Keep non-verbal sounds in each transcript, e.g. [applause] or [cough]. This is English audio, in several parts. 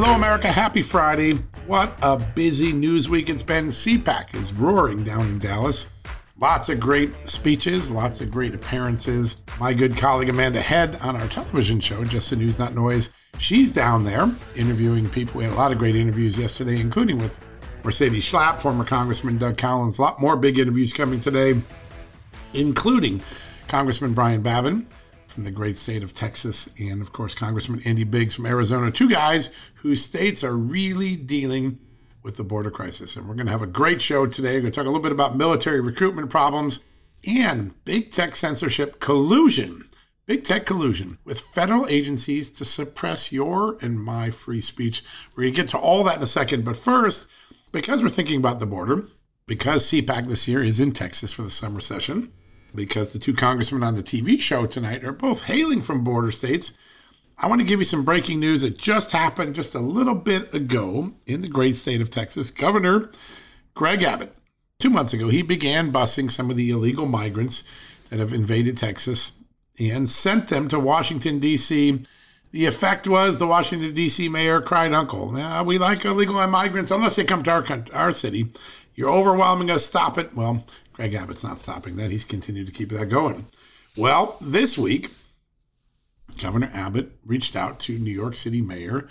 Hello, America. Happy Friday. What a busy news week it's been. CPAC is roaring down in Dallas. Lots of great speeches, lots of great appearances. My good colleague Amanda Head on our television show, Just the News Not Noise, she's down there interviewing people. We had a lot of great interviews yesterday, including with Mercedes Schlapp, former Congressman Doug Collins. A lot more big interviews coming today, including Congressman Brian Babin from the great state of Texas, and of course, Congressman Andy Biggs from Arizona. Two guys whose states are really dealing with the border crisis. And we're going to have a great show today. We're going to talk a little bit about military recruitment problems and big tech censorship collusion. Big tech collusion with federal agencies to suppress your and my free speech. We're going to get to all that in a second. But first, because we're thinking about the border, because CPAC this year is in Texas for the summer session, because the two congressmen on the TV show tonight are both hailing from border states. I want to give you some breaking news that just happened just a little bit ago in the great state of Texas. Governor Greg Abbott, two months ago, he began busing some of the illegal migrants that have invaded Texas and sent them to Washington, D.C. The effect was the Washington, D.C. mayor cried uncle. Yeah, we like illegal migrants unless they come to our, our city. You're overwhelming us. Stop it. Well, Greg Abbott's not stopping that. He's continued to keep that going. Well, this week, Governor Abbott reached out to New York City Mayor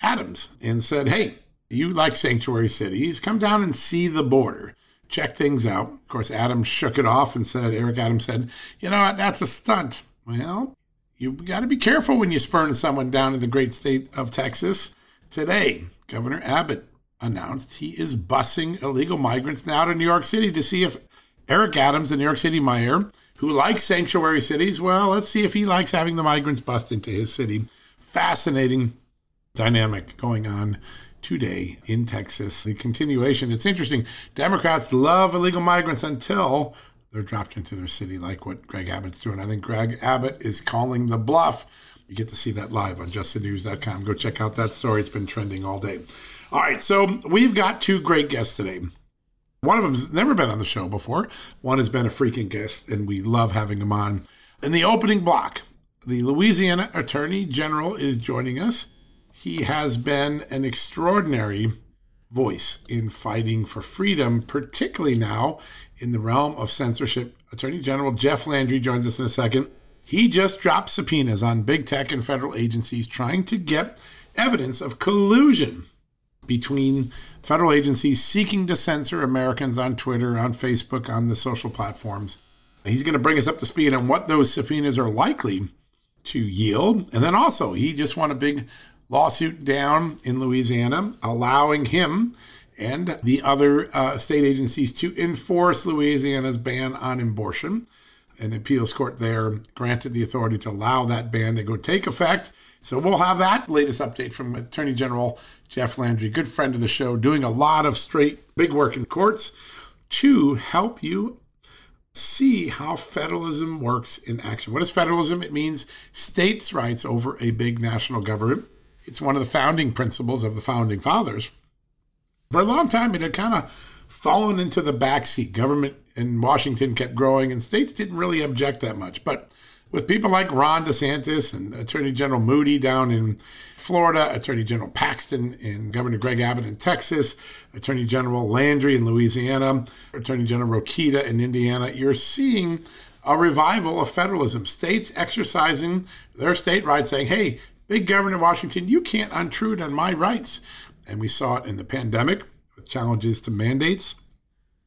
Adams and said, Hey, you like sanctuary cities, come down and see the border. Check things out. Of course, Adams shook it off and said, Eric Adams said, You know what? That's a stunt. Well, you got to be careful when you spurn someone down in the great state of Texas. Today, Governor Abbott announced he is busing illegal migrants now to New York City to see if Eric Adams, the New York City mayor, who likes sanctuary cities, well, let's see if he likes having the migrants bust into his city. Fascinating dynamic going on today in Texas. The continuation, it's interesting. Democrats love illegal migrants until they're dropped into their city, like what Greg Abbott's doing. I think Greg Abbott is calling the bluff. You get to see that live on justthenews.com. Go check out that story. It's been trending all day. All right, so we've got two great guests today. One of them's never been on the show before. One has been a freaking guest, and we love having him on. In the opening block, the Louisiana Attorney General is joining us. He has been an extraordinary voice in fighting for freedom, particularly now in the realm of censorship. Attorney General Jeff Landry joins us in a second. He just dropped subpoenas on big tech and federal agencies trying to get evidence of collusion between federal agencies seeking to censor Americans on Twitter, on Facebook, on the social platforms. He's going to bring us up to speed on what those subpoenas are likely to yield. And then also, he just won a big lawsuit down in Louisiana, allowing him and the other uh, state agencies to enforce Louisiana's ban on abortion. An appeals court there granted the authority to allow that ban to go take effect. So we'll have that latest update from Attorney General Jeff Landry, good friend of the show, doing a lot of straight big work in courts to help you see how federalism works in action. What is federalism? It means states' rights over a big national government. It's one of the founding principles of the founding fathers. For a long time, it had kind of fallen into the backseat. Government in Washington kept growing, and states didn't really object that much. But with people like Ron DeSantis and Attorney General Moody down in Florida, Attorney General Paxton and Governor Greg Abbott in Texas, Attorney General Landry in Louisiana, Attorney General Rokita in Indiana, you're seeing a revival of federalism. States exercising their state rights, saying, hey, big governor Washington, you can't intrude on my rights. And we saw it in the pandemic with challenges to mandates.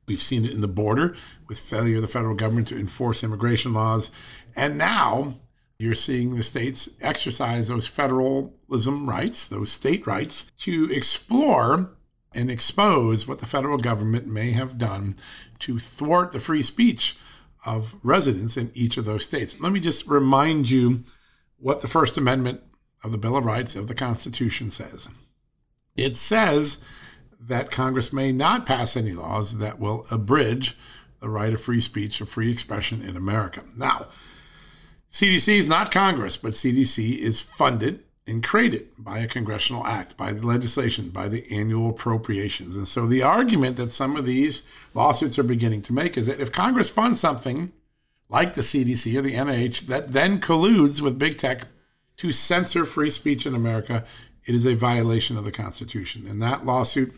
We've seen it in the border with failure of the federal government to enforce immigration laws. And now you're seeing the states exercise those federalism rights, those state rights, to explore and expose what the federal government may have done to thwart the free speech of residents in each of those states. Let me just remind you what the First Amendment of the Bill of Rights of the Constitution says. It says that Congress may not pass any laws that will abridge the right of free speech or free expression in America. Now, CDC is not Congress, but CDC is funded and created by a congressional act, by the legislation, by the annual appropriations. And so the argument that some of these lawsuits are beginning to make is that if Congress funds something like the CDC or the NIH that then colludes with big tech to censor free speech in America, it is a violation of the Constitution. And that lawsuit,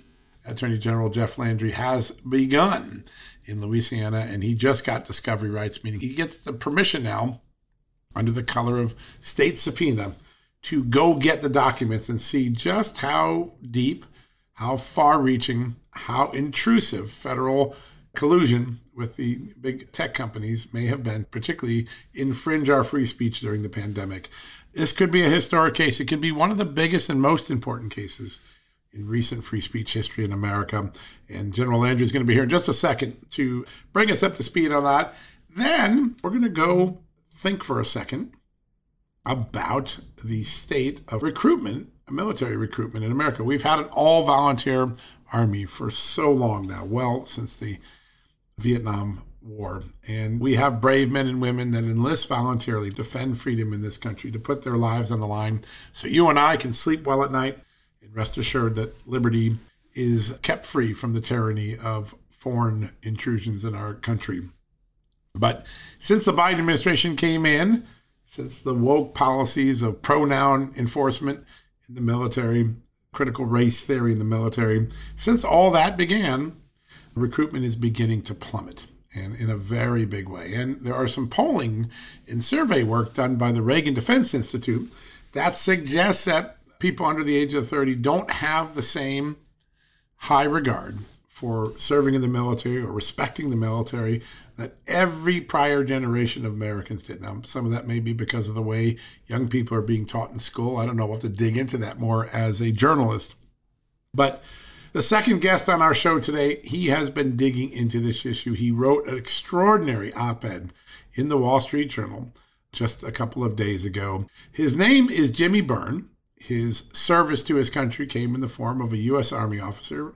Attorney General Jeff Landry has begun in Louisiana, and he just got discovery rights, meaning he gets the permission now under the color of state subpoena to go get the documents and see just how deep, how far reaching, how intrusive federal collusion with the big tech companies may have been, particularly infringe our free speech during the pandemic. This could be a historic case. It could be one of the biggest and most important cases in recent free speech history in America. And General Landry is going to be here in just a second to bring us up to speed on that. Then we're going to go think for a second about the state of recruitment, military recruitment in America. We've had an all volunteer army for so long now, well, since the Vietnam War. And we have brave men and women that enlist voluntarily to defend freedom in this country, to put their lives on the line so you and I can sleep well at night and rest assured that liberty is kept free from the tyranny of foreign intrusions in our country. But since the Biden administration came in, since the woke policies of pronoun enforcement in the military, critical race theory in the military, since all that began, recruitment is beginning to plummet and in a very big way. And there are some polling and survey work done by the Reagan Defense Institute that suggests that people under the age of 30 don't have the same high regard for serving in the military or respecting the military that every prior generation of Americans did. Now, some of that may be because of the way young people are being taught in school. I don't know. We'll have to dig into that more as a journalist. But the second guest on our show today, he has been digging into this issue. He wrote an extraordinary op ed in the Wall Street Journal just a couple of days ago. His name is Jimmy Byrne. His service to his country came in the form of a U.S. Army officer,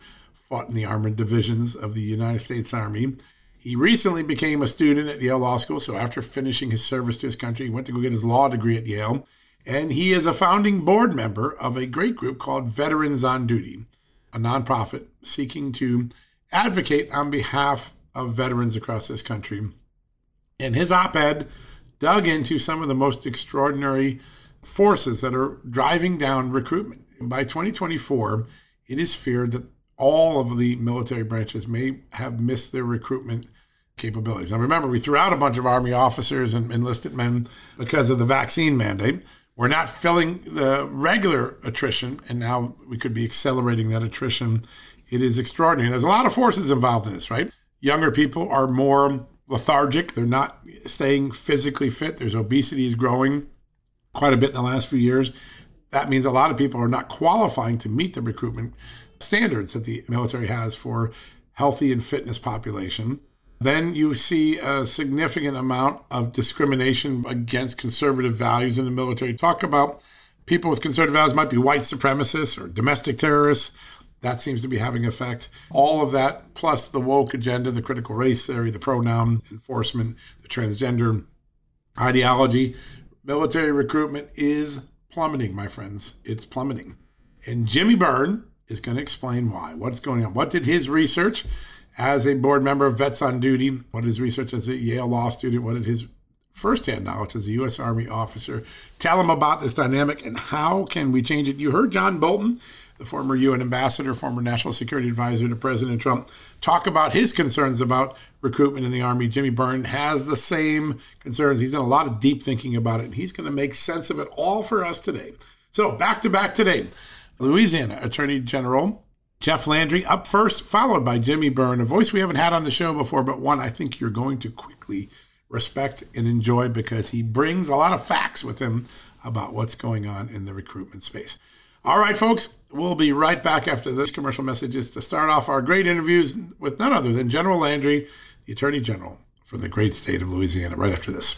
fought in the armored divisions of the United States Army. He recently became a student at Yale Law School. So after finishing his service to his country, he went to go get his law degree at Yale. And he is a founding board member of a great group called Veterans on Duty, a nonprofit seeking to advocate on behalf of veterans across this country. And his op ed dug into some of the most extraordinary forces that are driving down recruitment. By 2024, it is feared that all of the military branches may have missed their recruitment capabilities. Now, remember, we threw out a bunch of Army officers and enlisted men because of the vaccine mandate. We're not filling the regular attrition, and now we could be accelerating that attrition. It is extraordinary. There's a lot of forces involved in this, right? Younger people are more lethargic. They're not staying physically fit. There's obesity is growing quite a bit in the last few years. That means a lot of people are not qualifying to meet the recruitment standards that the military has for healthy and fitness population. Then you see a significant amount of discrimination against conservative values in the military. Talk about people with conservative values might be white supremacists or domestic terrorists. That seems to be having effect. All of that, plus the woke agenda, the critical race theory, the pronoun enforcement, the transgender ideology. Military recruitment is plummeting, my friends. It's plummeting. And Jimmy Byrne is going to explain why. What's going on? What did his research as a board member of Vets on Duty, what his research as a Yale Law student, what did his firsthand knowledge as a U.S. Army officer tell him about this dynamic and how can we change it? You heard John Bolton, the former UN ambassador, former national security advisor to President Trump, talk about his concerns about recruitment in the Army. Jimmy Byrne has the same concerns. He's done a lot of deep thinking about it, and he's going to make sense of it all for us today. So, back to back today. Louisiana Attorney General Jeff Landry up first, followed by Jimmy Byrne, a voice we haven't had on the show before, but one I think you're going to quickly respect and enjoy because he brings a lot of facts with him about what's going on in the recruitment space. All right, folks, we'll be right back after this commercial messages to start off our great interviews with none other than General Landry, the Attorney General for the great state of Louisiana, right after this.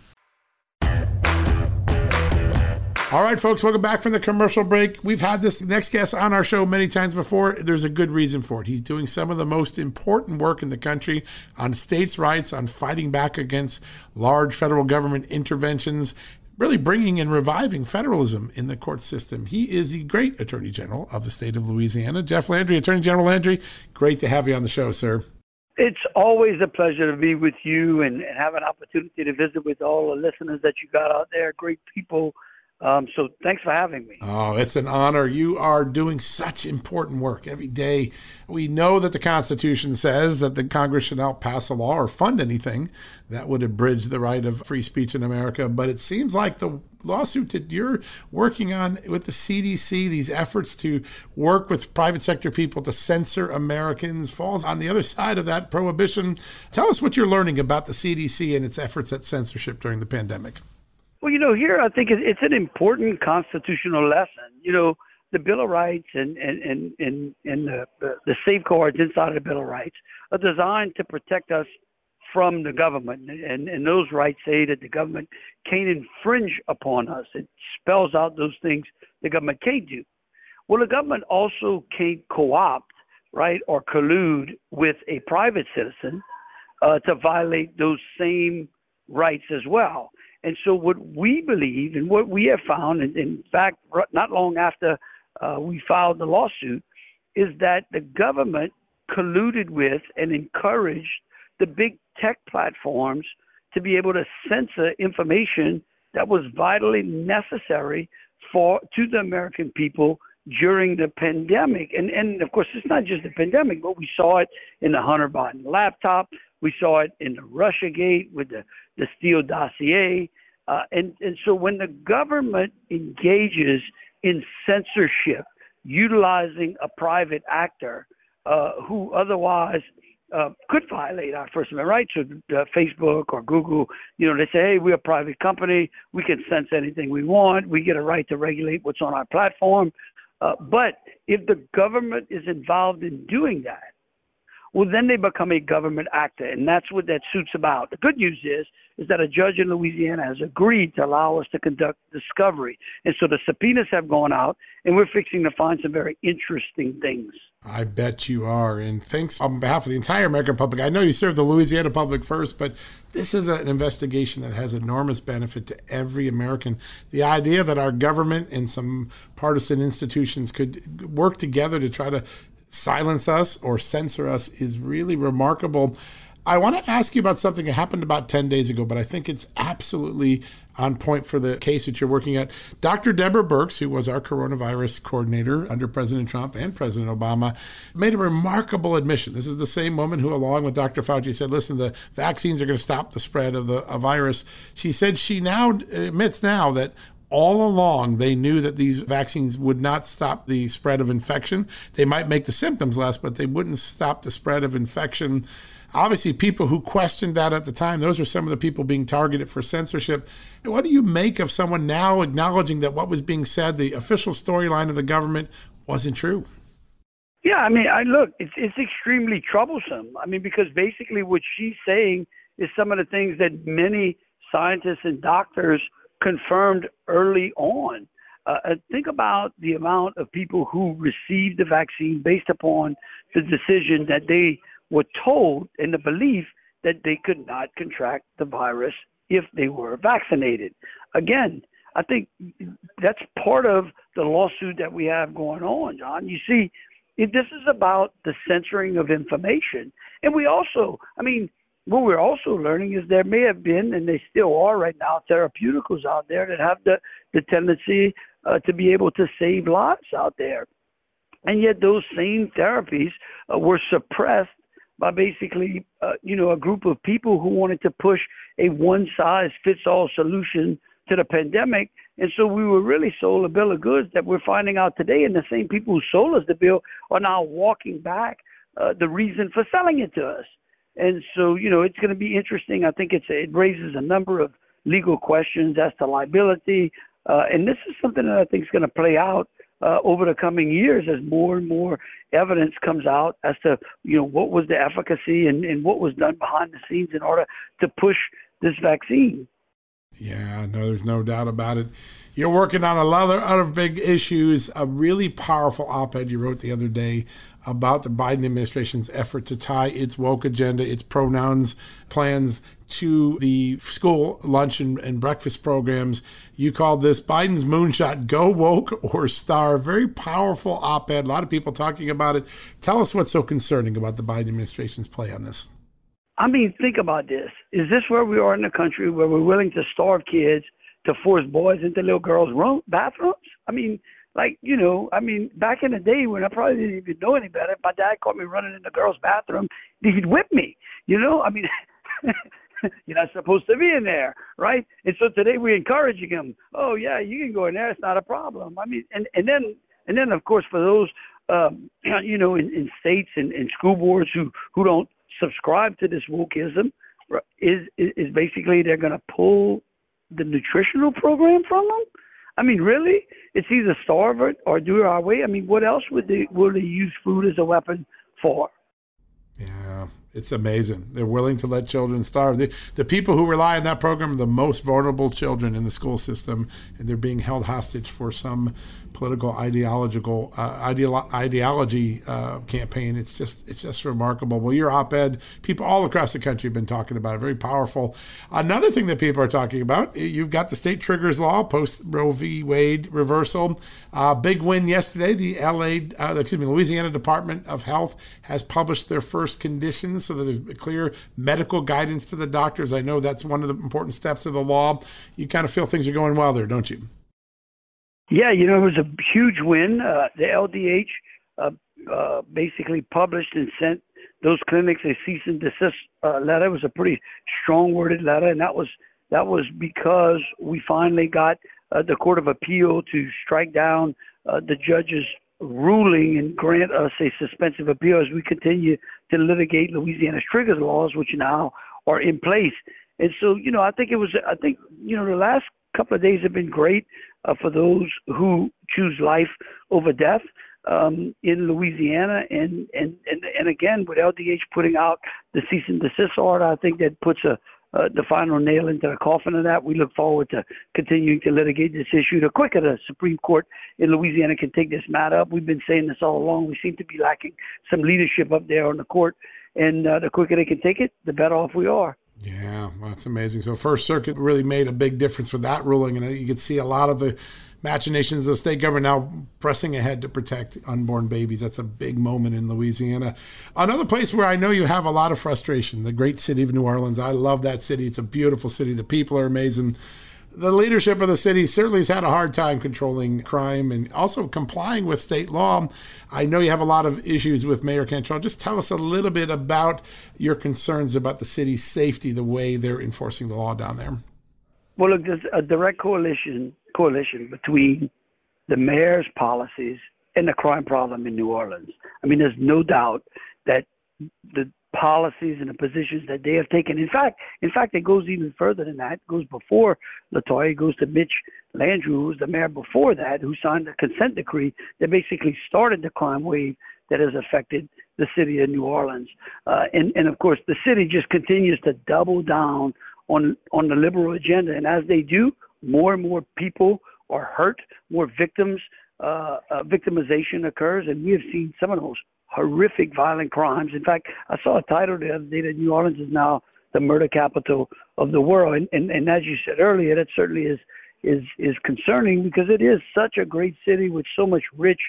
All right, folks, welcome back from the commercial break. We've had this next guest on our show many times before. There's a good reason for it. He's doing some of the most important work in the country on states' rights, on fighting back against large federal government interventions, really bringing and reviving federalism in the court system. He is the great Attorney General of the state of Louisiana. Jeff Landry, Attorney General Landry, great to have you on the show, sir. It's always a pleasure to be with you and, and have an opportunity to visit with all the listeners that you got out there. Great people um, so thanks for having me. Oh, it's an honor. You are doing such important work every day. We know that the Constitution says that the Congress should not pass a law or fund anything that would abridge the right of free speech in America. But it seems like the lawsuit that you're working on with the CDC, these efforts to work with private sector people to censor Americans, falls on the other side of that prohibition. Tell us what you're learning about the CDC and its efforts at censorship during the pandemic. Well, you know, here I think it's an important constitutional lesson. You know, the Bill of Rights and and and and, and the, the safeguards inside of the Bill of Rights are designed to protect us from the government, and and those rights say that the government can't infringe upon us. It spells out those things the government can't do. Well, the government also can't co-opt, right, or collude with a private citizen uh, to violate those same rights as well. And so, what we believe and what we have found, and in fact, not long after uh, we filed the lawsuit, is that the government colluded with and encouraged the big tech platforms to be able to censor information that was vitally necessary for to the American people during the pandemic. And and of course, it's not just the pandemic, but we saw it in the Hunter Biden laptop. We saw it in the Russia Gate with the the Steele dossier. Uh, and and so when the government engages in censorship, utilizing a private actor uh, who otherwise uh, could violate our First Amendment rights. So uh, Facebook or Google, you know, they say, hey, we're a private company. We can sense anything we want. We get a right to regulate what's on our platform. Uh, but if the government is involved in doing that, well, then they become a government actor, and that's what that suit's about. The good news is, is that a judge in Louisiana has agreed to allow us to conduct discovery, and so the subpoenas have gone out, and we're fixing to find some very interesting things. I bet you are, and thanks on behalf of the entire American public. I know you serve the Louisiana public first, but this is an investigation that has enormous benefit to every American. The idea that our government and some partisan institutions could work together to try to silence us or censor us is really remarkable. I want to ask you about something that happened about 10 days ago, but I think it's absolutely on point for the case that you're working at. Dr. Deborah Birx, who was our coronavirus coordinator under President Trump and President Obama, made a remarkable admission. This is the same woman who, along with Dr. Fauci, said, listen, the vaccines are going to stop the spread of the virus. She said she now admits now that all along they knew that these vaccines would not stop the spread of infection. They might make the symptoms less, but they wouldn't stop the spread of infection. Obviously, people who questioned that at the time, those were some of the people being targeted for censorship. What do you make of someone now acknowledging that what was being said, the official storyline of the government, wasn't true? Yeah, I mean, I look, it's it's extremely troublesome. I mean, because basically what she's saying is some of the things that many scientists and doctors confirmed early on. Uh, uh, think about the amount of people who received the vaccine based upon the decision that they were told in the belief that they could not contract the virus if they were vaccinated. Again, I think that's part of the lawsuit that we have going on, John. You see, this is about the censoring of information. And we also, I mean, what we're also learning is there may have been, and they still are right now, therapeuticals out there that have the, the tendency uh, to be able to save lives out there. And yet those same therapies uh, were suppressed by basically, uh, you know, a group of people who wanted to push a one-size-fits-all solution to the pandemic. And so we were really sold a bill of goods that we're finding out today, and the same people who sold us the bill are now walking back uh, the reason for selling it to us. And so, you know, it's going to be interesting. I think it's it raises a number of legal questions as to liability, uh, and this is something that I think is going to play out uh, over the coming years as more and more evidence comes out as to you know what was the efficacy and, and what was done behind the scenes in order to push this vaccine. Yeah, no, there's no doubt about it. You're working on a lot of other big issues. A really powerful op ed you wrote the other day about the Biden administration's effort to tie its woke agenda, its pronouns plans to the school lunch and, and breakfast programs. You called this Biden's moonshot Go Woke or Star. Very powerful op ed. A lot of people talking about it. Tell us what's so concerning about the Biden administration's play on this. I mean, think about this. Is this where we are in the country where we're willing to starve kids to force boys into little girls' room bathrooms? I mean, like you know, I mean, back in the day when I probably didn't even know any better, if my dad caught me running in the girls' bathroom. He'd whip me. You know, I mean, [laughs] you're not supposed to be in there, right? And so today we're encouraging him. Oh yeah, you can go in there. It's not a problem. I mean, and and then and then of course for those um, [clears throat] you know in, in states and, and school boards who who don't subscribe to this wokeism is is basically they're going to pull the nutritional program from them. I mean, really, it's either starve it or do it our way. I mean, what else would they would they use food as a weapon for? Yeah, it's amazing. They're willing to let children starve. The, the people who rely on that program are the most vulnerable children in the school system, and they're being held hostage for some political ideological uh, ideolo- ideology uh, campaign. It's just it's just remarkable. Well, your op-ed, people all across the country have been talking about it. Very powerful. Another thing that people are talking about, you've got the state triggers law post Roe v. Wade reversal. Uh, big win yesterday. The LA, uh, excuse me, Louisiana Department of Health has published their first conditions so that there's clear medical guidance to the doctors? I know that's one of the important steps of the law. You kind of feel things are going well there, don't you? Yeah, you know, it was a huge win. Uh, the LDH uh, uh, basically published and sent those clinics a cease and desist uh, letter. It was a pretty strong worded letter, and that was that was because we finally got uh, the Court of Appeal to strike down uh, the judge's ruling and grant us a suspensive appeal as we continue to litigate Louisiana's triggers laws, which now are in place. And so, you know, I think it was, I think, you know, the last couple of days have been great uh, for those who choose life over death um, in Louisiana, and, and and and again with LDH putting out the cease and desist order, I think that puts a uh, the final nail into the coffin of that. We look forward to continuing to litigate this issue. The quicker the Supreme Court in Louisiana can take this matter up, we've been saying this all along. We seem to be lacking some leadership up there on the court, and uh, the quicker they can take it, the better off we are. Yeah, well, that's amazing. So First Circuit really made a big difference with that ruling, and you could see a lot of the machinations of the state government now pressing ahead to protect unborn babies. That's a big moment in Louisiana. Another place where I know you have a lot of frustration, the great city of New Orleans. I love that city. It's a beautiful city. The people are amazing. The leadership of the city certainly has had a hard time controlling crime and also complying with state law. I know you have a lot of issues with Mayor Cantrell. Just tell us a little bit about your concerns about the city's safety, the way they're enforcing the law down there. Well, look, there's a direct coalition coalition between the mayor's policies and the crime problem in New Orleans. I mean, there's no doubt that the policies and the positions that they have taken. In fact, in fact, it goes even further than that. It goes before Latoya. It goes to Mitch Landrieu, who was the mayor before that, who signed a consent decree that basically started the crime wave that has affected the city of New Orleans. Uh, and, and of course, the city just continues to double down on on the liberal agenda. And as they do, more and more people are hurt, more victims, uh, uh, victimization occurs, and we have seen some of the most horrific violent crimes. In fact, I saw a title the other day that New Orleans is now the murder capital of the world, and, and, and as you said earlier, that certainly is is is concerning because it is such a great city with so much rich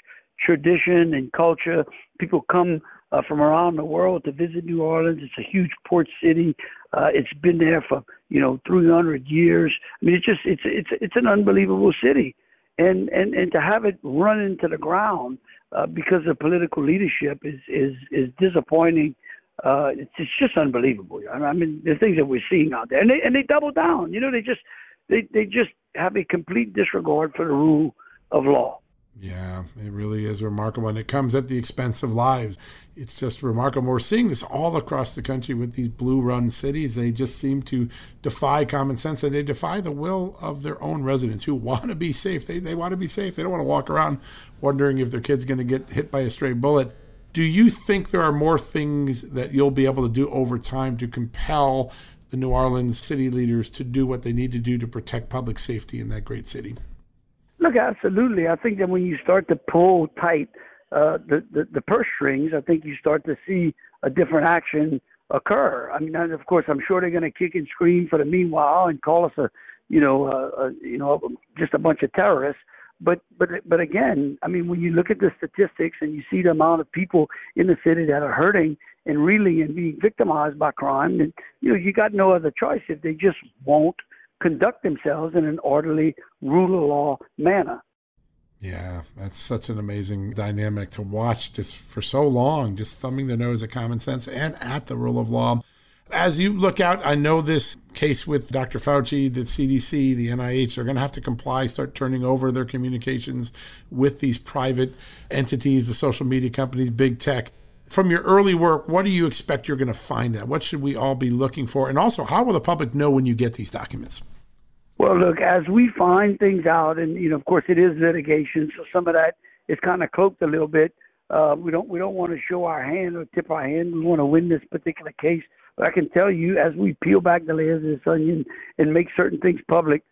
tradition and culture. People come uh, from around the world to visit New Orleans. It's a huge port city. Uh, it's been there for you know 300 years. I mean, it's just it's it's it's an unbelievable city, and and and to have it run into the ground uh, because of political leadership is is is disappointing. Uh, it's, it's just unbelievable. I mean, the things that we're seeing out there, and they and they double down. You know, they just they they just have a complete disregard for the rule of law. Yeah, it really is remarkable. And it comes at the expense of lives. It's just remarkable. We're seeing this all across the country with these blue run cities. They just seem to defy common sense and they defy the will of their own residents who [laughs] want to be safe. They, they want to be safe. They don't want to walk around wondering if their kid's going to get hit by a stray bullet. Do you think there are more things that you'll be able to do over time to compel the New Orleans city leaders to do what they need to do to protect public safety in that great city? Look, absolutely. I think that when you start to pull tight uh, the, the the purse strings, I think you start to see a different action occur. I mean, of course, I'm sure they're going to kick and scream for the meanwhile and call us a, you know, a, a, you know, just a bunch of terrorists. But but but again, I mean, when you look at the statistics and you see the amount of people in the city that are hurting and reeling and being victimized by crime, then you know you got no other choice if they just won't conduct themselves in an orderly, rule of law manner. Yeah, that's such an amazing dynamic to watch just for so long, just thumbing their nose at common sense and at the rule of law. As you look out, I know this case with Dr. Fauci, the CDC, the NIH, they're going to have to comply, start turning over their communications with these private entities, the social media companies, big tech. From your early work, what do you expect you're going to find out? What should we all be looking for? And also, how will the public know when you get these documents? Well, look, as we find things out, and you know, of course, it is litigation, so some of that is kind of cloaked a little bit. Uh, we don't we don't want to show our hand or tip our hand. We want to win this particular case. But I can tell you, as we peel back the layers of this onion and make certain things public,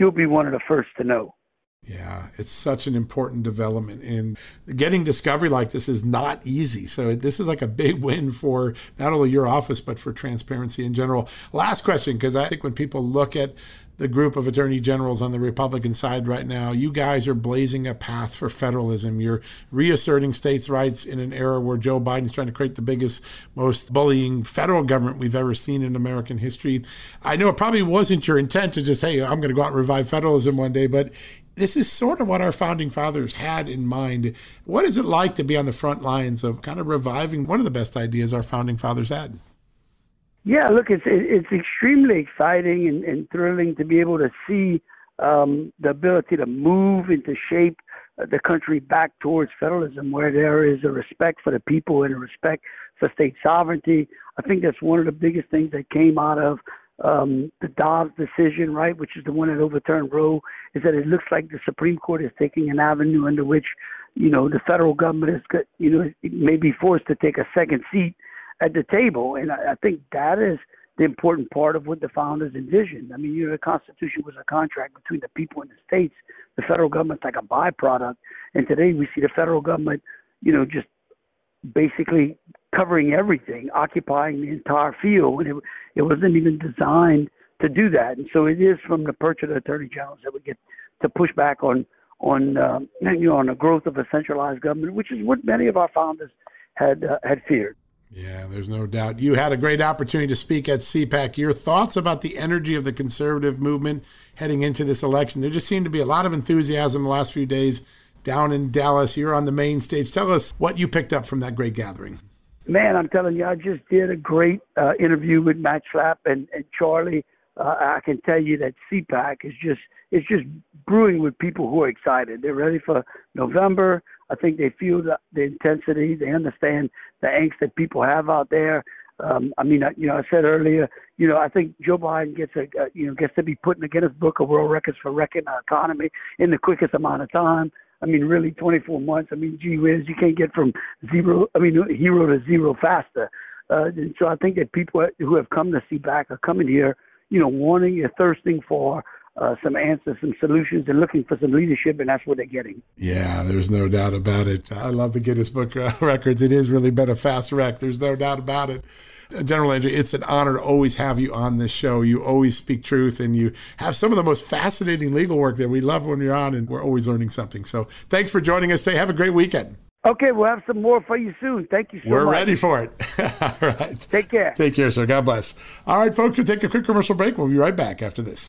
you'll be one of the first to know. Yeah, it's such an important development. And getting discovery like this is not easy. So, this is like a big win for not only your office, but for transparency in general. Last question, because I think when people look at the group of attorney generals on the Republican side right now. You guys are blazing a path for federalism. You're reasserting states' rights in an era where Joe Biden's trying to create the biggest, most bullying federal government we've ever seen in American history. I know it probably wasn't your intent to just, hey, I'm going to go out and revive federalism one day, but this is sort of what our founding fathers had in mind. What is it like to be on the front lines of kind of reviving one of the best ideas our founding fathers had? Yeah, look, it's it's extremely exciting and, and thrilling to be able to see um, the ability to move and to shape the country back towards federalism, where there is a respect for the people and a respect for state sovereignty. I think that's one of the biggest things that came out of um, the Dobbs decision, right, which is the one that overturned Roe, is that it looks like the Supreme Court is taking an avenue under which, you know, the federal government is, you know, may be forced to take a second seat at the table. And I, I think that is the important part of what the founders envisioned. I mean, you know, the Constitution was a contract between the people and the states. The federal government's like a byproduct. And today we see the federal government, you know, just basically covering everything, occupying the entire field. And it, it wasn't even designed to do that. And so it is from the perch of the attorney generals that we get to push back on on uh, you know on the growth of a centralized government, which is what many of our founders had uh, had feared. Yeah, there's no doubt. You had a great opportunity to speak at CPAC. Your thoughts about the energy of the conservative movement heading into this election? There just seemed to be a lot of enthusiasm the last few days down in Dallas. You're on the main stage. Tell us what you picked up from that great gathering. Man, I'm telling you, I just did a great uh, interview with Matt Schlapp and, and Charlie. Uh, I can tell you that CPAC is just it's just brewing with people who are excited. They're ready for November. I think they feel the, the intensity. They understand the angst that people have out there. Um, I mean, I, you know, I said earlier, you know, I think Joe Biden gets a, uh, you know, gets to be put in the Guinness Book of World Records for wrecking our economy in the quickest amount of time. I mean, really, 24 months. I mean, gee whiz, you can't get from zero, I mean, hero to zero faster. Uh, and so I think that people who have come to CPAC are coming here, you know, wanting thirsting for uh, some answers, some solutions, and looking for some leadership, and that's what they're getting. Yeah, there's no doubt about it. I love the Guinness Book uh, [laughs] records. It has really been a fast wreck. There's no doubt about it. Uh, General Landry, it's an honor to always have you on this show. You always speak truth and you have some of the most fascinating legal work that we love when you're on, and we're always learning something. So thanks for joining us today. Have a great weekend. Okay, we'll have some more for you soon. Thank you so much. We're much. ready for it. [laughs] All right. Take care. Take care, sir. God bless. All right, folks, we'll take a quick commercial break. We'll be right back after this.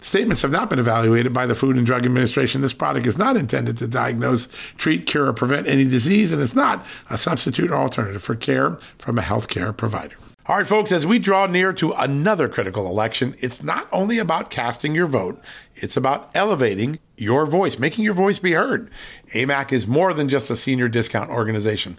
Statements have not been evaluated by the Food and Drug Administration. This product is not intended to diagnose, treat, cure, or prevent any disease, and it's not a substitute or alternative for care from a healthcare provider. All right, folks, as we draw near to another critical election, it's not only about casting your vote, it's about elevating your voice, making your voice be heard. AMAC is more than just a senior discount organization.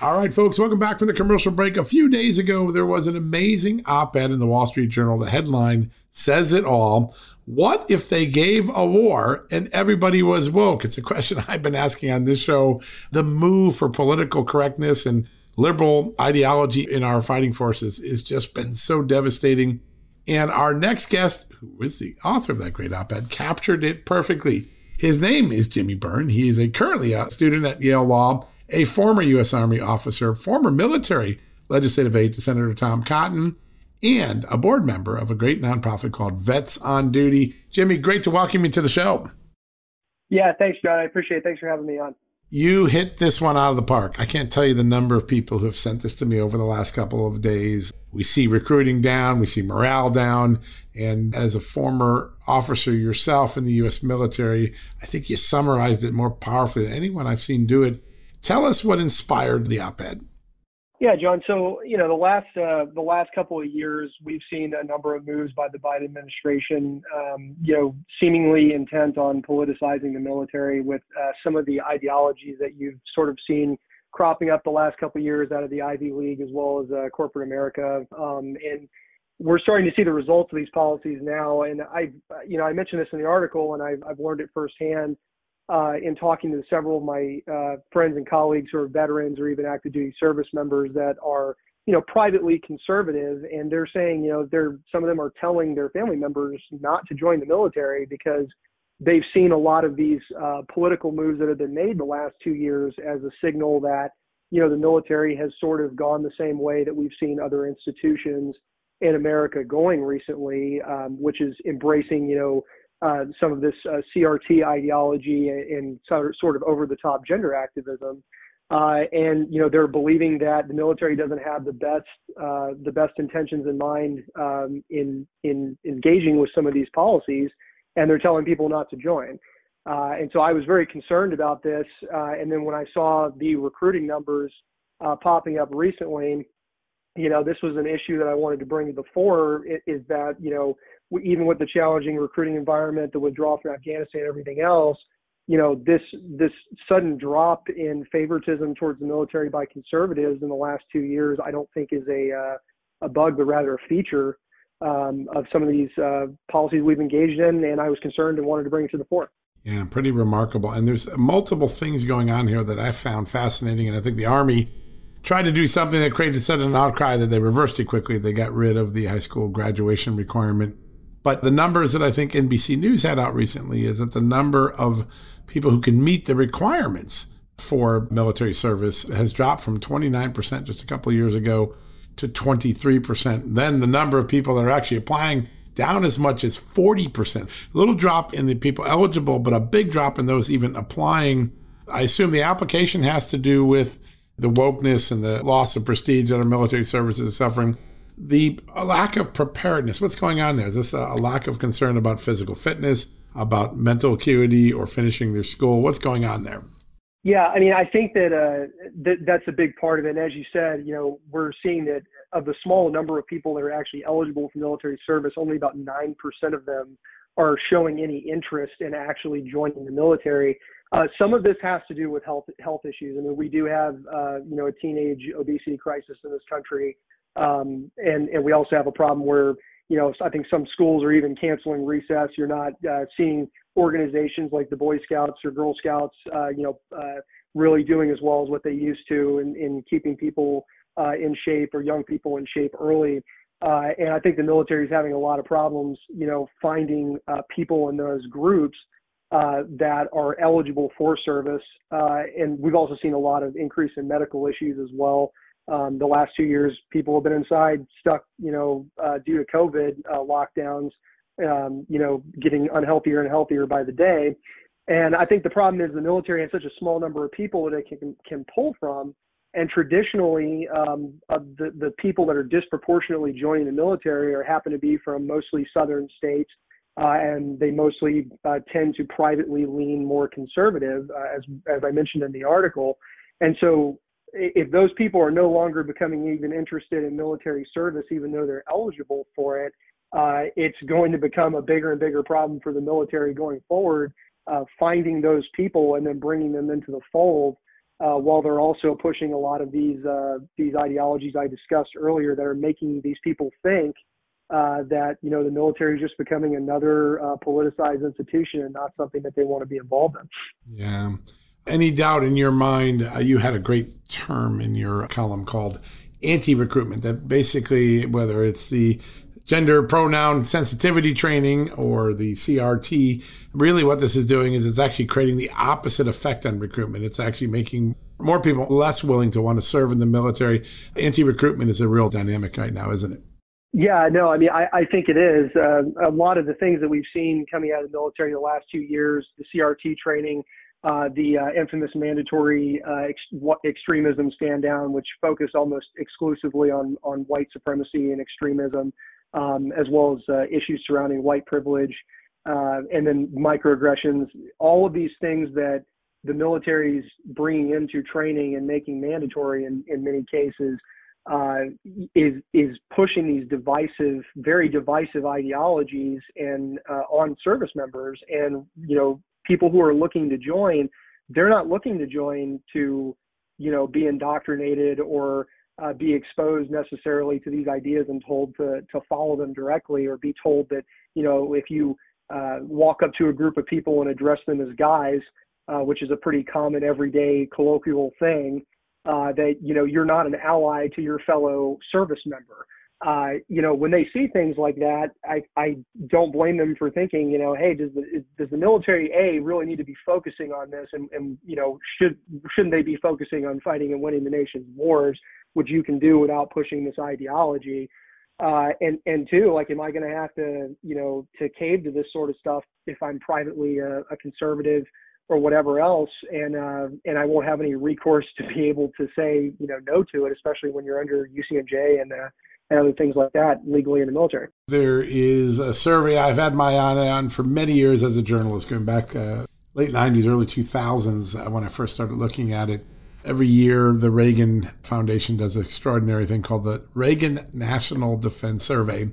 All right, folks, welcome back from the commercial break. A few days ago, there was an amazing op ed in the Wall Street Journal. The headline says it all. What if they gave a war and everybody was woke? It's a question [laughs] I've been asking on this show. The move for political correctness and liberal ideology in our fighting forces has just been so devastating. And our next guest, who is the author of that great op ed, captured it perfectly. His name is Jimmy Byrne. He is a currently a student at Yale Law a former U.S. Army officer, former military legislative aide to Senator Tom Cotton, and a board member of a great nonprofit called Vets on Duty. Jimmy, great to welcome you to the show. Yeah, thanks, John. I appreciate it. Thanks for having me on. You hit this one out of the park. I can't tell you the number of people who have sent this to me over the last couple of days. We see recruiting down, we see morale down. And as a former officer yourself in the U.S. military, I think you summarized it more powerfully than anyone I've seen do it Tell us what inspired the op-ed. Yeah, John. So you know, the last uh, the last couple of years, we've seen a number of moves by the Biden administration. Um, you know, seemingly intent on politicizing the military with uh, some of the ideologies that you've sort of seen cropping up the last couple of years out of the Ivy League as well as uh, corporate America. Um, and we're starting to see the results of these policies now. And I, you know, I mentioned this in the article, and I've, I've learned it firsthand uh, in talking to several of my uh, friends and colleagues who are veterans or even active duty service members that are, you know, privately conservative, and they're saying, you know, they're some of them are telling their family members not to join the military because they've seen a lot of these uh, political moves that have been made the last two years as a signal that, you know, the military has sort of gone the same way that we've seen other institutions in America going recently, um, which is embracing, you know, uh, some of this uh, CRT ideology and, and, sort of over the top gender activism. Uh, and you know they're believing that the military doesn't have the best uh, the best intentions in mind um, in in engaging with some of these policies, and they're telling people not to join. Uh, and so I was very concerned about this. And then when I saw the recruiting numbers popping up recently, you know this was an issue that I wanted to bring to the fore. Is that you know even with the challenging recruiting environment, the withdrawal from Afghanistan, everything else, you know, this this sudden drop in favoritism towards the military by conservatives in the last two years, I don't think is a uh, a bug, but rather a feature um, of some of these uh, policies we've engaged in. And I was concerned and wanted to bring it to the fore. Yeah, pretty remarkable. And there's multiple things going on here that I found fascinating. And I think the Army tried to do something that created such an outcry that they reversed it quickly. They got rid of the high school graduation requirement but the numbers that I think NBC News had out recently is that the number of people who can meet the requirements for military service has dropped from 29% just a couple of years ago to 23%. Then the number of people that are actually applying down as much as 40%. A little drop in the people eligible, but a big drop in those even applying. I assume the application has to do with the wokeness and the loss of prestige that our military services is suffering the lack of preparedness. What's going on there? Is this a lack of concern about physical fitness, about mental acuity, or finishing their school? What's going on there? Yeah, I mean, I think that uh, th- that's a big part of it. And as you said, you know, we're seeing that of the small number of people that are actually eligible for military service, only about nine percent of them are showing any interest in actually joining the military. Uh, some of this has to do with health health issues. I mean, we do have uh, you know a teenage obesity crisis in this country. Um, and, and we also have a problem where, you know, I think some schools are even canceling recess. You're not uh, seeing organizations like the Boy Scouts or Girl Scouts, uh, you know, uh, really doing as well as what they used to in, in keeping people uh, in shape or young people in shape early. Uh, and I think the military is having a lot of problems, you know, finding uh, people in those groups uh, that are eligible for service. Uh, and we've also seen a lot of increase in medical issues as well. Um, the last two years, people have been inside, stuck, you know, uh, due to COVID uh, lockdowns, um, you know, getting unhealthier and healthier by the day. And I think the problem is the military has such a small number of people that it can can pull from, and traditionally, um, uh, the the people that are disproportionately joining the military are happen to be from mostly southern states, uh, and they mostly uh, tend to privately lean more conservative, uh, as as I mentioned in the article. And so, if those people are no longer becoming even interested in military service, even though they're eligible for it, uh, it's going to become a bigger and bigger problem for the military going forward. Uh, finding those people and then bringing them into the fold uh, while they're also pushing a lot of these uh, these ideologies I discussed earlier that are making these people think uh, that you know the military is just becoming another uh, politicized institution and not something that they want to be involved in. Yeah. Any doubt in your mind? Uh, you had a great term in your column called anti-recruitment. That basically, whether it's the gender pronoun sensitivity training or the CRT. Really, what this is doing is it's actually creating the opposite effect on recruitment. It's actually making more people less willing to want to serve in the military. Anti recruitment is a real dynamic right now, isn't it? Yeah, no, I mean, I, I think it is. Uh, a lot of the things that we've seen coming out of the military in the last two years, the CRT training, uh, the uh, infamous mandatory uh, ex- extremism stand down, which focused almost exclusively on, on white supremacy and extremism um, as well as uh, issues surrounding white privilege, uh, and then microaggressions. All of these things that the military is bringing into training and making mandatory in, in many cases is is pushing these divisive, very divisive ideologies and on service members and you know people who are looking to join. They're not looking to join to you know be indoctrinated or uh, be exposed necessarily to these ideas and told to to follow them directly or be told that you know if you uh, walk up to a group of people and address them as guys, uh, which is a pretty common everyday colloquial thing, uh, that you know you're not an ally to your fellow service member. Uh, you know, when they see things like that, I, I don't blame them for thinking, you know, hey, does the does the military a really need to be focusing on this, and, and you know, should shouldn't they be focusing on fighting and winning the nation's wars? which you can do without pushing this ideology. Uh, and and two, like, am I going to have to, you know, to cave to this sort of stuff if I'm privately a, a conservative or whatever else, and uh, and I won't have any recourse to be able to say, you know, no to it, especially when you're under UCMJ and uh, and other things like that legally in the military. There is a survey I've had my eye on for many years as a journalist, going back uh, late '90s, early 2000s uh, when I first started looking at it every year the Reagan Foundation does an extraordinary thing called the Reagan National Defense Survey.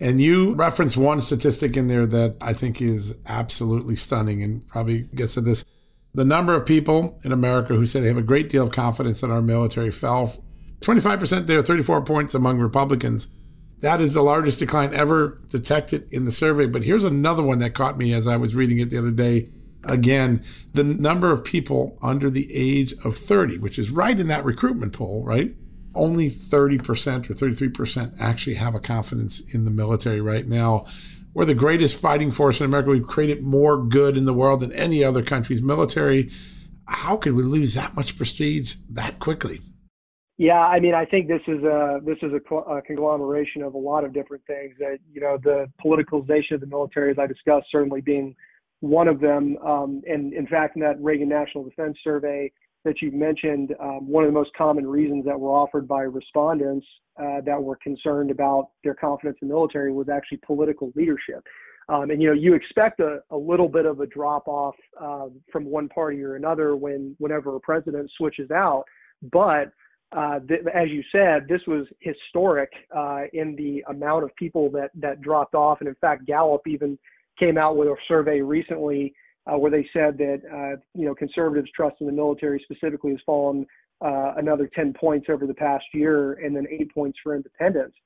And you reference one statistic in there that I think is absolutely stunning and probably gets at this. The number of people in America who say they have a great deal of confidence in our military fell 25% there, 34 points among Republicans. That is the largest decline ever detected in the survey. But here's another one that caught me as I was reading it the other day again, the number of people under the age of 30, which is right in that recruitment poll, right? Only 30% or 33% actually have a confidence in the military right now. We're the greatest fighting force in America. We've created more good in the world than any other country's military. How could we lose that much prestige that quickly? Yeah, I mean, I think this is a this is a, a, conglomeration of a lot of different things. That you know, the politicalization of the military, as I discussed, certainly being one of them. Um, and in fact, in that Reagan National Defense Survey that you mentioned, um, one of the most common reasons that were offered by respondents uh, that were concerned about their confidence in the military was actually political leadership. Um, and you know, you expect a, a little bit of a drop off uh, from one party or another when whenever a president switches out, but uh, th- as you said, this was historic uh, in the amount of people that that dropped off, and in fact, Gallup even came out with a survey recently uh, where they said that uh, you know conservatives' trust in the military specifically has fallen uh, another 10 points over the past year, and then eight points for independents.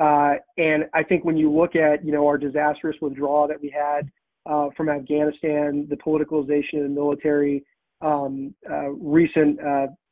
Uh, and I think when you look at you know our disastrous withdrawal that we had uh, from Afghanistan, the politicalization of the military, um, uh, recent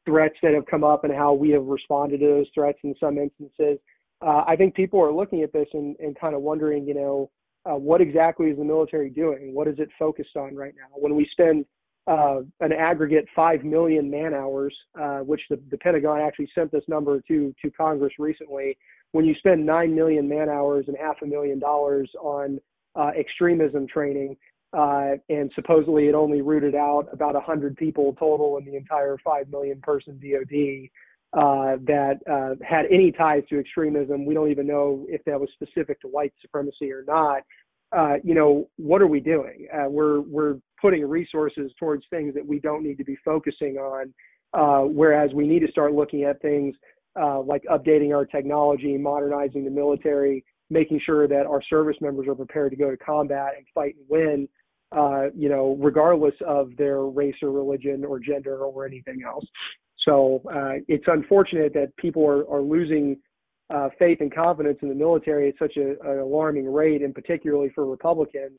threats that have come up, and how we have responded to those threats in some instances. I think people are looking at this and, and kind of wondering, you know, uh, what exactly is the military doing? What is it focused on right now? When we spend uh, an aggregate 5 million man hours, uh, which the, the, Pentagon actually sent this number to, to Congress recently, when you spend 9 million man hours and half a million dollars on uh, extremism training, uh, and supposedly it only rooted out about 100 people total in the entire 5 million person DoD. uh, that uh, had any ties to extremism. We don't even know if that was specific to white supremacy or not. Uh, you know, what are we doing? Uh, we're we're putting resources towards things that we don't need to be focusing on, uh, whereas we need to start looking at things like updating our technology, modernizing the military, making sure that our service members are prepared to go to combat and fight and win. You know, regardless of their race or religion or gender or anything else. So uh, it's unfortunate that people are, are losing uh, faith and confidence in the military at such a, an alarming rate, and particularly for Republicans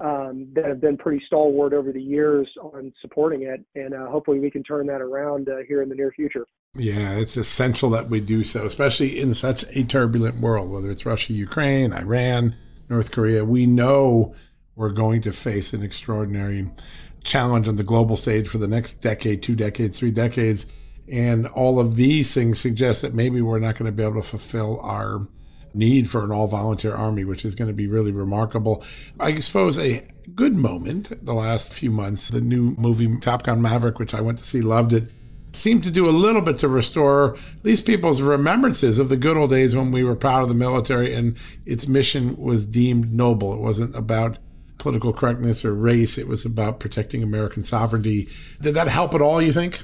um, that have been pretty stalwart over the years on supporting it. And uh, hopefully we can turn that around uh, here in the near future. Yeah, it's essential that we do so, especially in such a turbulent world, whether it's Russia, Ukraine, Iran, North Korea. We know we're going to face an extraordinary challenge on the global stage for the next decade, two decades, three decades. And all of these things suggest that maybe we're not going to be able to fulfill our need for an all volunteer army, which is going to be really remarkable. I suppose a good moment the last few months, the new movie Top Gun Maverick, which I went to see, loved it, seemed to do a little bit to restore at least people's remembrances of the good old days when we were proud of the military and its mission was deemed noble. It wasn't about political correctness or race. It was about protecting American sovereignty. Did that help at all, you think?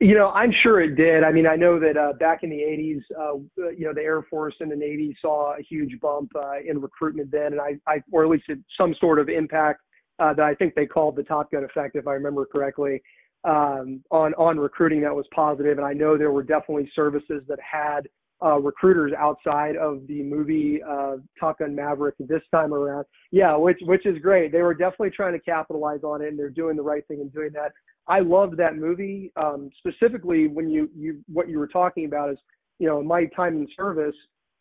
You know, I'm sure it did. I mean, I know that uh, back in the 80s, uh, you know, the Air Force and the Navy saw a huge bump uh, in recruitment then, and I, I, or at least some sort of impact uh, that I think they called the Top Gun effect, if I remember correctly, um, on on recruiting that was positive. And I know there were definitely services that had uh, recruiters outside of the movie uh, Top Gun Maverick this time around. Yeah, which which is great. They were definitely trying to capitalize on it, and they're doing the right thing in doing that. I loved that movie um, specifically when you you what you were talking about is you know my time in service.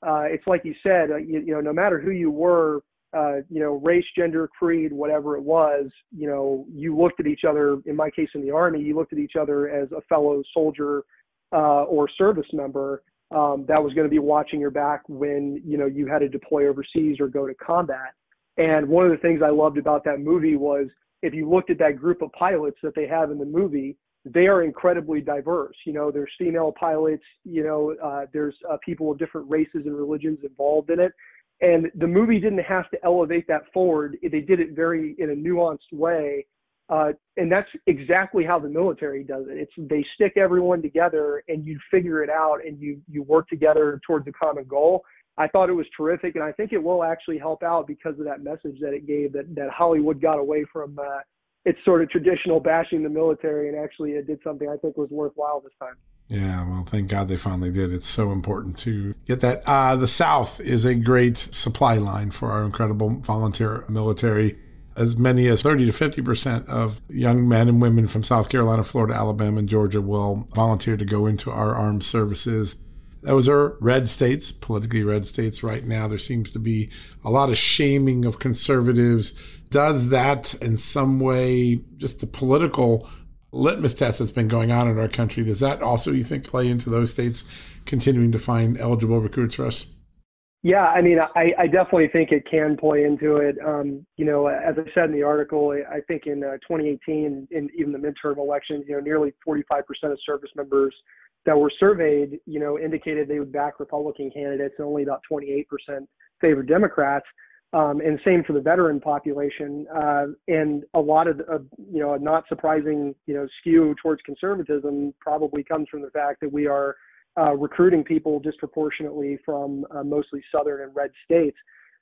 Uh, it's like you said, uh, you, you know, no matter who you were, uh, you know, race, gender, creed, whatever it was, you know, you looked at each other. In my case, in the army, you looked at each other as a fellow soldier uh, or service member um, that was going to be watching your back when you know you had to deploy overseas or go to combat. And one of the things I loved about that movie was if you looked at that group of pilots that they have in the movie, they are incredibly diverse. You know, there's female pilots. You know, uh, there's uh, people of different races and religions involved in it. And the movie didn't have to elevate that forward. They did it very in a nuanced way uh, and that's exactly how the military does it. It's they stick everyone together and you figure it out and you you work together towards a common goal. I thought it was terrific, and I think it will actually help out because of that message that it gave that that Hollywood got away from uh, its sort of traditional bashing the military and actually it did something I think was worthwhile this time. Yeah, well, thank God they finally did. It's so important to get that. Uh, the South is a great supply line for our incredible volunteer military as many as 30 to 50 percent of young men and women from South Carolina, Florida, Alabama, and Georgia will volunteer to go into our armed services. Those are red states, politically red states right now. There seems to be a lot of shaming of conservatives. Does that in some way, just the political litmus test that's been going on in our country, does that also, you think, play into those states continuing to find eligible recruits for us? Yeah, I mean, I, I definitely think it can play into it. Um, you know, as I said in the article, I think in uh, 2018, in even the midterm elections, you know, nearly 45% of service members that were surveyed, you know, indicated they would back Republican candidates, and only about 28% favored Democrats. Um, and same for the veteran population. Uh, and a lot of, uh, you know, a not surprising, you know, skew towards conservatism probably comes from the fact that we are uh, recruiting people disproportionately from uh, mostly southern and red states.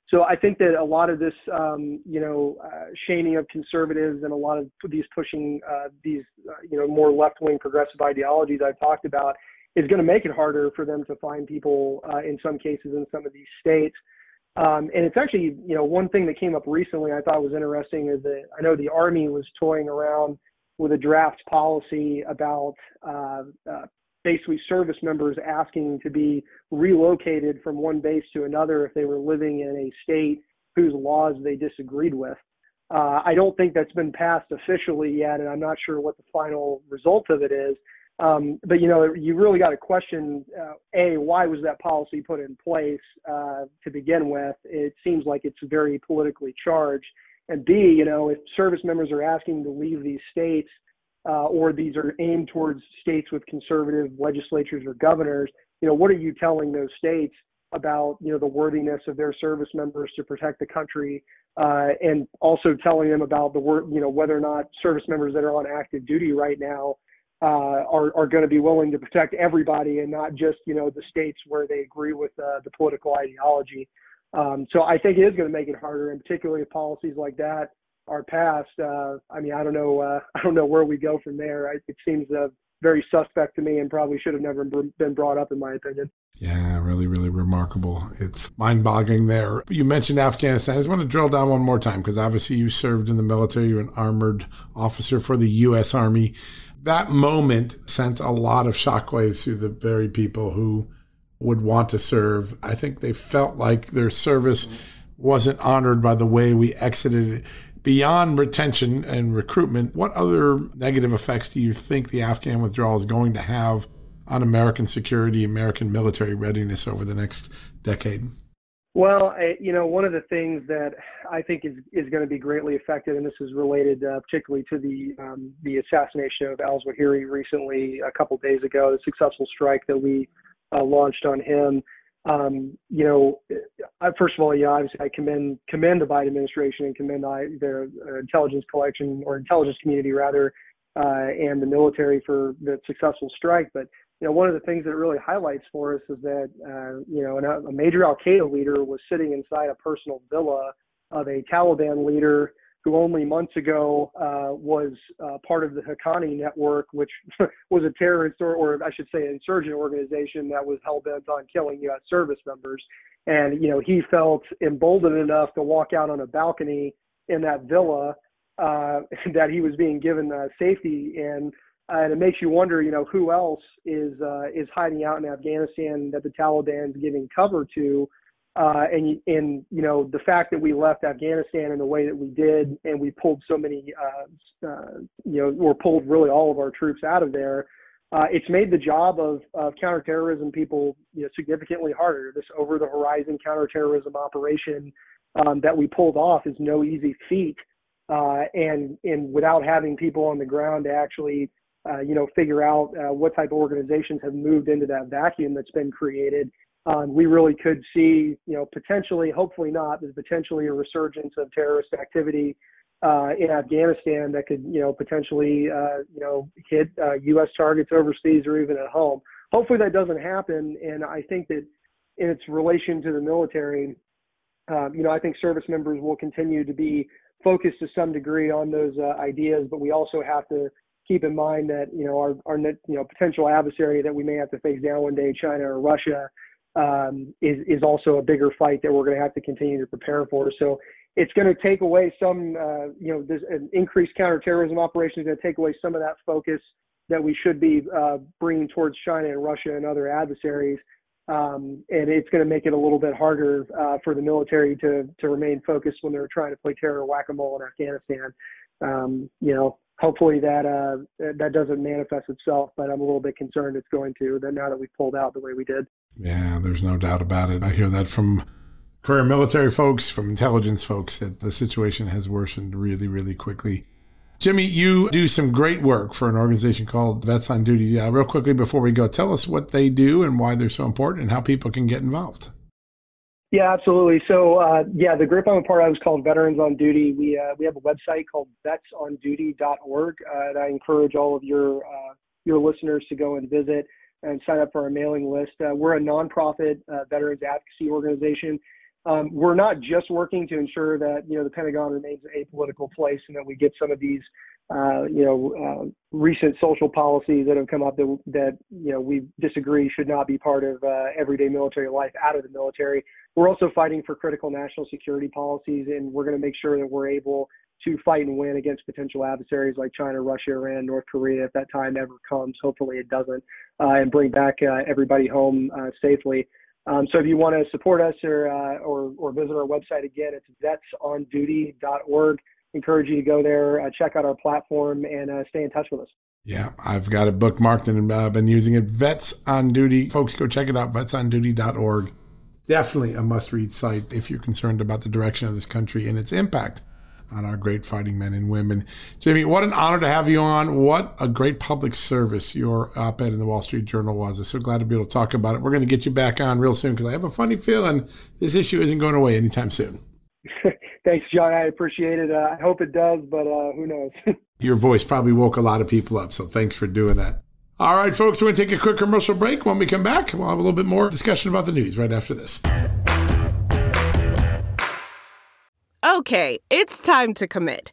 So I think that a lot of this, um, you know, uh, shaming of conservatives and a lot of these pushing uh, these, uh, you know, more left-wing progressive ideologies I've talked about is going to make it harder for them to find people uh, in some cases in some of these states. Um, and it's actually, you know, one thing that came up recently I thought was interesting is that I know the Army was toying around with a draft policy about uh, uh, basically service members asking to be relocated from one base to another if they were living in a state whose laws they disagreed with. Uh, I don't think that's been passed officially yet, and I'm not sure what the final result of it is. Um, but you know, you really got to question: uh, a, why was that policy put in place uh, to begin with? It seems like it's very politically charged. And B, you know, if service members are asking to leave these states uh, or these are aimed towards states with conservative legislatures or governors, you know, what are you telling those states about, you know, the worthiness of their service members to protect the country, uh, and also telling them about the work, you know, whether or not service members that are on active duty right now uh, are are going to be willing to protect everybody and not just, you know, the states where they agree with uh, the political ideology. Um, so I think it is going to make it harder, and particularly if policies like that are past. Uh, I mean, I don't know. Uh, [laughs] I don't know where we go from there. I, it seems uh, very suspect to me, and probably should have never been brought up, in my opinion. Yeah, really, really remarkable. It's mind-boggling. There, you mentioned Afghanistan. I just want to drill down one more time because obviously you served in the military. You're an armored officer for the U.S. Army. That moment sent a lot of shockwaves through the very people who would want to serve. I think they felt like their service wasn't honored by the way we exited Beyond retention and recruitment, what other negative effects do you think the Afghan withdrawal is going to have on American security, American military readiness over the next decade? Well, I, you know, one of the things that I think is is going to be greatly affected, and this is related uh, particularly to the um, the assassination of Al Zawahiri recently, a couple days ago, the successful strike that we uh, launched on him um, you know, I, first of all, yeah, obviously I commend commend the Biden administration and commend I, their uh, intelligence collection or intelligence community rather, uh, and the military for the successful strike. But you know, one of the things that really highlights for us is that uh, you know, an, a major Al Qaeda leader was sitting inside a personal villa of a Taliban leader who only months ago uh, was uh, part of the Haqqani network, which [laughs] was a terrorist or, or I should say, an insurgent organization that was hell bent on killing U.S. service members. And you know, he felt emboldened enough to walk out on a balcony in that villa uh, [laughs] that he was being given uh, safety and. Uh, and it makes you wonder, you know, who else is uh, is hiding out in Afghanistan that the Taliban's giving cover to, uh, and and you know the fact that we left Afghanistan in the way that we did, and we pulled so many, uh, uh, you know, or pulled really all of our troops out of there. Uh, it's made the job of, of counterterrorism people you know, significantly harder. This over-the-horizon counterterrorism operation um, that we pulled off is no easy feat, uh, and and without having people on the ground to actually, uh, you know, figure out what type of organizations have moved into that vacuum that's been created, um, we really could see, you know, potentially, hopefully not, but potentially a resurgence of terrorist activity uh, in Afghanistan that could, you know, potentially, uh, you know, hit uh, U.S. targets overseas or even at home. Hopefully that doesn't happen, and I think that in its relation to the military, um, you know, I think service members will continue to be focused to some degree on those uh, ideas, but we also have to keep in mind that you know our our you know potential adversary that we may have to face down one day, China or Russia, um, is is also a bigger fight that we're going to have to continue to prepare for. So it's going to take away some, uh, you know, there's an increased counterterrorism operation is going to take away some of that focus that we should be uh, bringing towards China and Russia and other adversaries. Um, and it's going to make it a little bit harder uh, for the military to to remain focused when they're trying to play terror whack-a-mole in Afghanistan. Um, you know, hopefully that uh, that doesn't manifest itself, but I'm a little bit concerned it's going to. That now that we've pulled out the way we did. Yeah, there's no doubt about it. I hear that from career military folks, from intelligence folks, that the situation has worsened really, really quickly. Jimmy, you do some great work for an organization called Vets on Duty. Uh, real quickly before we go, tell us what they do and why they're so important and how people can get involved. Yeah, absolutely. So, uh, yeah, the group I'm a part of is called Veterans on Duty. We uh, we have a website called vetsonduty.org, uh, and I encourage all of your uh, your listeners to go and visit and sign up for our mailing list. Uh, we're a nonprofit uh, veterans advocacy organization. Um, we're not just working to ensure that you know the Pentagon remains a political place and that we get some of these uh, you know uh, recent social policies that have come up that that you know we disagree should not be part of uh, everyday military life out of the military. We're also fighting for critical national security policies, and we're going to make sure that we're able to fight and win against potential adversaries like China, Russia, Iran, North Korea if that time ever comes. Hopefully it doesn't, uh, and bring back uh, everybody home uh, safely. Um, so if you want to support us or, or, or visit our website again, it's vetsonduty.org. Encourage you to go there, uh, check out our platform, and uh, stay in touch with us. Yeah, I've got it bookmarked and uh, been using it. Vets on Duty. Folks, go check it out, vetsonduty.org. Definitely a must read site if you're concerned about the direction of this country and its impact on our great fighting men and women. Jamie, what an honor to have you on. What a great public service your op ed in the Wall Street Journal was. I'm so glad to be able to talk about it. We're going to get you back on real soon because I have a funny feeling this issue isn't going away anytime soon. [laughs] Thanks, John. I appreciate it. Uh, I hope it does, but uh, who knows? [laughs] your voice probably woke a lot of people up, so thanks for doing that. All right, folks, we're going to take a quick commercial break. When we come back, we'll have a little bit more discussion about the news right after this. Okay, it's time to commit.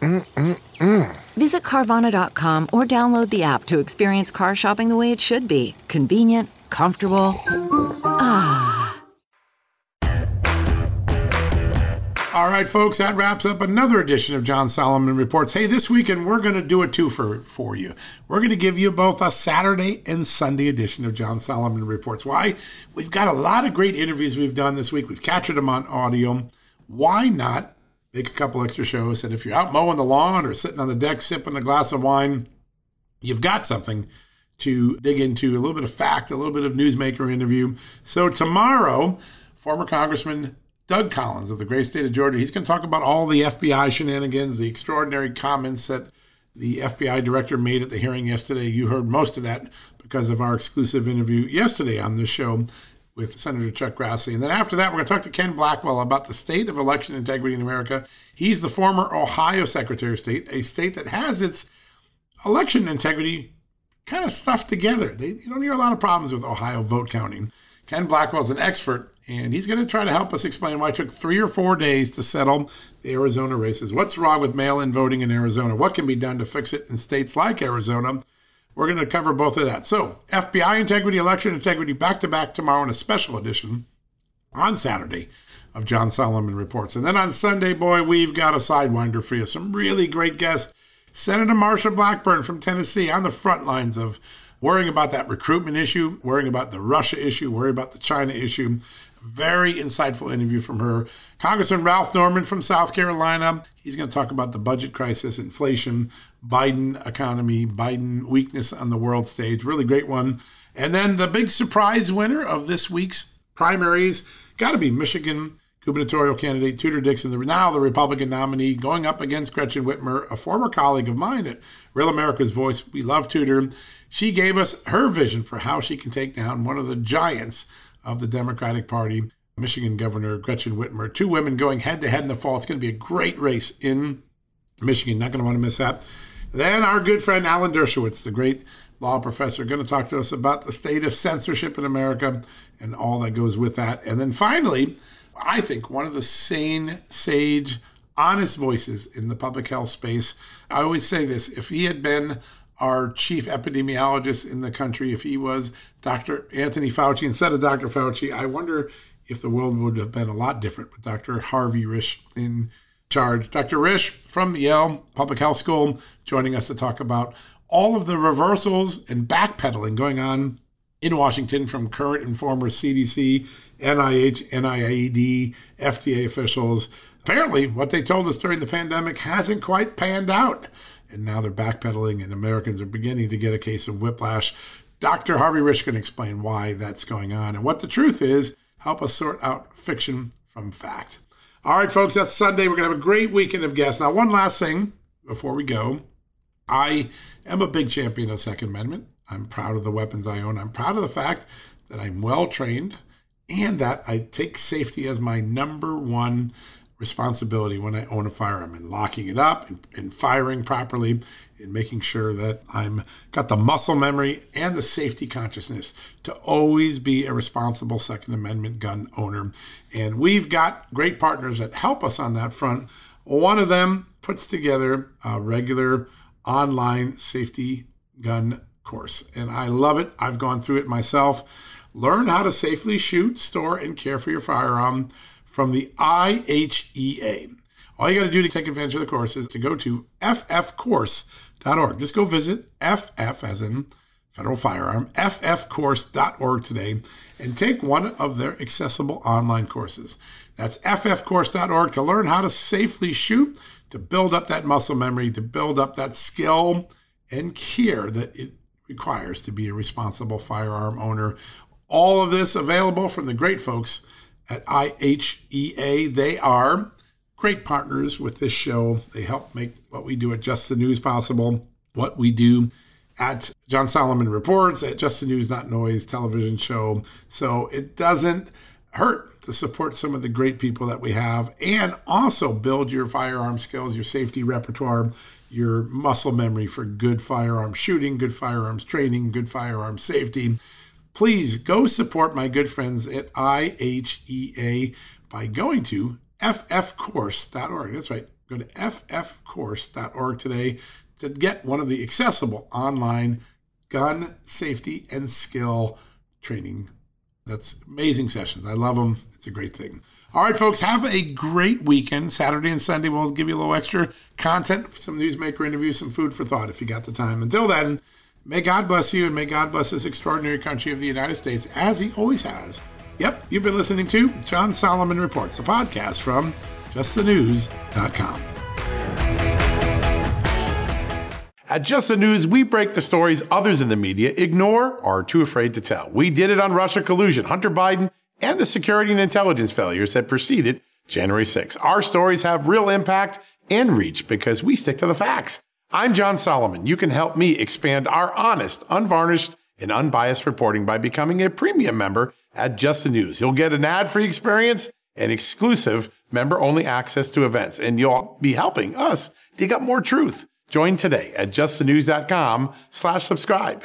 Mm-mm-mm. Visit Carvana.com or download the app to experience car shopping the way it should be convenient, comfortable. Ah. All right, folks, that wraps up another edition of John Solomon Reports. Hey, this weekend we're going to do a twofer for you. We're going to give you both a Saturday and Sunday edition of John Solomon Reports. Why? We've got a lot of great interviews we've done this week. We've captured them on audio. Why not make a couple extra shows? And if you're out mowing the lawn or sitting on the deck sipping a glass of wine, you've got something to dig into a little bit of fact, a little bit of newsmaker interview. So tomorrow, former Congressman Doug Collins of the great state of Georgia. He's going to talk about all the FBI shenanigans, the extraordinary comments that the FBI director made at the hearing yesterday. You heard most of that because of our exclusive interview yesterday on this show with Senator Chuck Grassley. And then after that, we're going to talk to Ken Blackwell about the state of election integrity in America. He's the former Ohio Secretary of State, a state that has its election integrity kind of stuffed together. They, you don't hear a lot of problems with Ohio vote counting. Ken Blackwell is an expert, and he's going to try to help us explain why it took three or four days to settle the Arizona races. What's wrong with mail in voting in Arizona? What can be done to fix it in states like Arizona? We're going to cover both of that. So, FBI integrity, election integrity, back to back tomorrow in a special edition on Saturday of John Solomon Reports. And then on Sunday, boy, we've got a sidewinder for you. Some really great guests. Senator Marsha Blackburn from Tennessee on the front lines of worrying about that recruitment issue, worrying about the Russia issue, worrying about the China issue. Very insightful interview from her. Congressman Ralph Norman from South Carolina. He's going to talk about the budget crisis, inflation, Biden economy, Biden weakness on the world stage. Really great one. And then the big surprise winner of this week's primaries got to be Michigan gubernatorial candidate Tudor Dixon, the, now the Republican nominee, going up against Gretchen Whitmer, a former colleague of mine at Real America's Voice. We love Tudor. She gave us her vision for how she can take down one of the giants of the Democratic Party, Michigan Governor Gretchen Whitmer. Two women going head to head in the fall. It's going to be a great race in Michigan. Not going to want to miss that. Then our good friend Alan Dershowitz, the great law professor, going to talk to us about the state of censorship in America and all that goes with that. And then finally, I think one of the sane, sage, honest voices in the public health space. I always say this if he had been our chief epidemiologist in the country, if he was Dr. Anthony Fauci instead of Dr. Fauci, I wonder if the world would have been a lot different with Dr. Harvey Risch in charge. Dr. Risch from Yale Public Health School joining us to talk about all of the reversals and backpedaling going on in Washington from current and former CDC, NIH, NIAID, FDA officials. Apparently, what they told us during the pandemic hasn't quite panned out and now they're backpedaling, and Americans are beginning to get a case of whiplash. Dr. Harvey Risch can explain why that's going on and what the truth is, help us sort out fiction from fact. All right, folks, that's Sunday. We're going to have a great weekend of guests. Now, one last thing before we go. I am a big champion of Second Amendment. I'm proud of the weapons I own. I'm proud of the fact that I'm well trained and that I take safety as my number one responsibility when I own a firearm and locking it up and, and firing properly and making sure that I'm got the muscle memory and the safety consciousness to always be a responsible Second Amendment gun owner. And we've got great partners that help us on that front. One of them puts together a regular online safety gun course, and I love it. I've gone through it myself. Learn how to safely shoot, store, and care for your firearm from the IHEA. All you got to do to take advantage of the course is to go to ffcourse.org. Just go visit FF as in federal firearm, ffcourse.org today and take one of their accessible online courses. That's ffcourse.org to learn how to safely shoot, to build up that muscle memory, to build up that skill and care that it requires to be a responsible firearm owner. All of this available from the great folks at IHEA. They are great partners with this show. They help make what we do at Just the News possible, what we do at John Solomon Reports, at Just the News Not Noise television show. So it doesn't hurt to support some of the great people that we have and also build your firearm skills, your safety repertoire, your muscle memory for good firearm shooting, good firearms training, good firearm safety please go support my good friends at IHEA by going to ffcourse.org. That's right. Go to ffcourse.org today to get one of the accessible online gun safety and skill training. That's amazing sessions. I love them. It's a great thing. All right, folks, have a great weekend. Saturday and Sunday, we'll give you a little extra content, some newsmaker interviews, some food for thought if you got the time. Until then, May God bless you and may God bless this extraordinary country of the United States as He always has. Yep, you've been listening to John Solomon Reports, a podcast from justthenews.com. At Just the News, we break the stories others in the media ignore or are too afraid to tell. We did it on Russia collusion, Hunter Biden, and the security and intelligence failures that preceded January 6. Our stories have real impact and reach because we stick to the facts. I'm John Solomon. You can help me expand our honest, unvarnished, and unbiased reporting by becoming a premium member at Just the News. You'll get an ad-free experience and exclusive member-only access to events, and you'll be helping us dig up more truth. Join today at justthenews.com slash subscribe.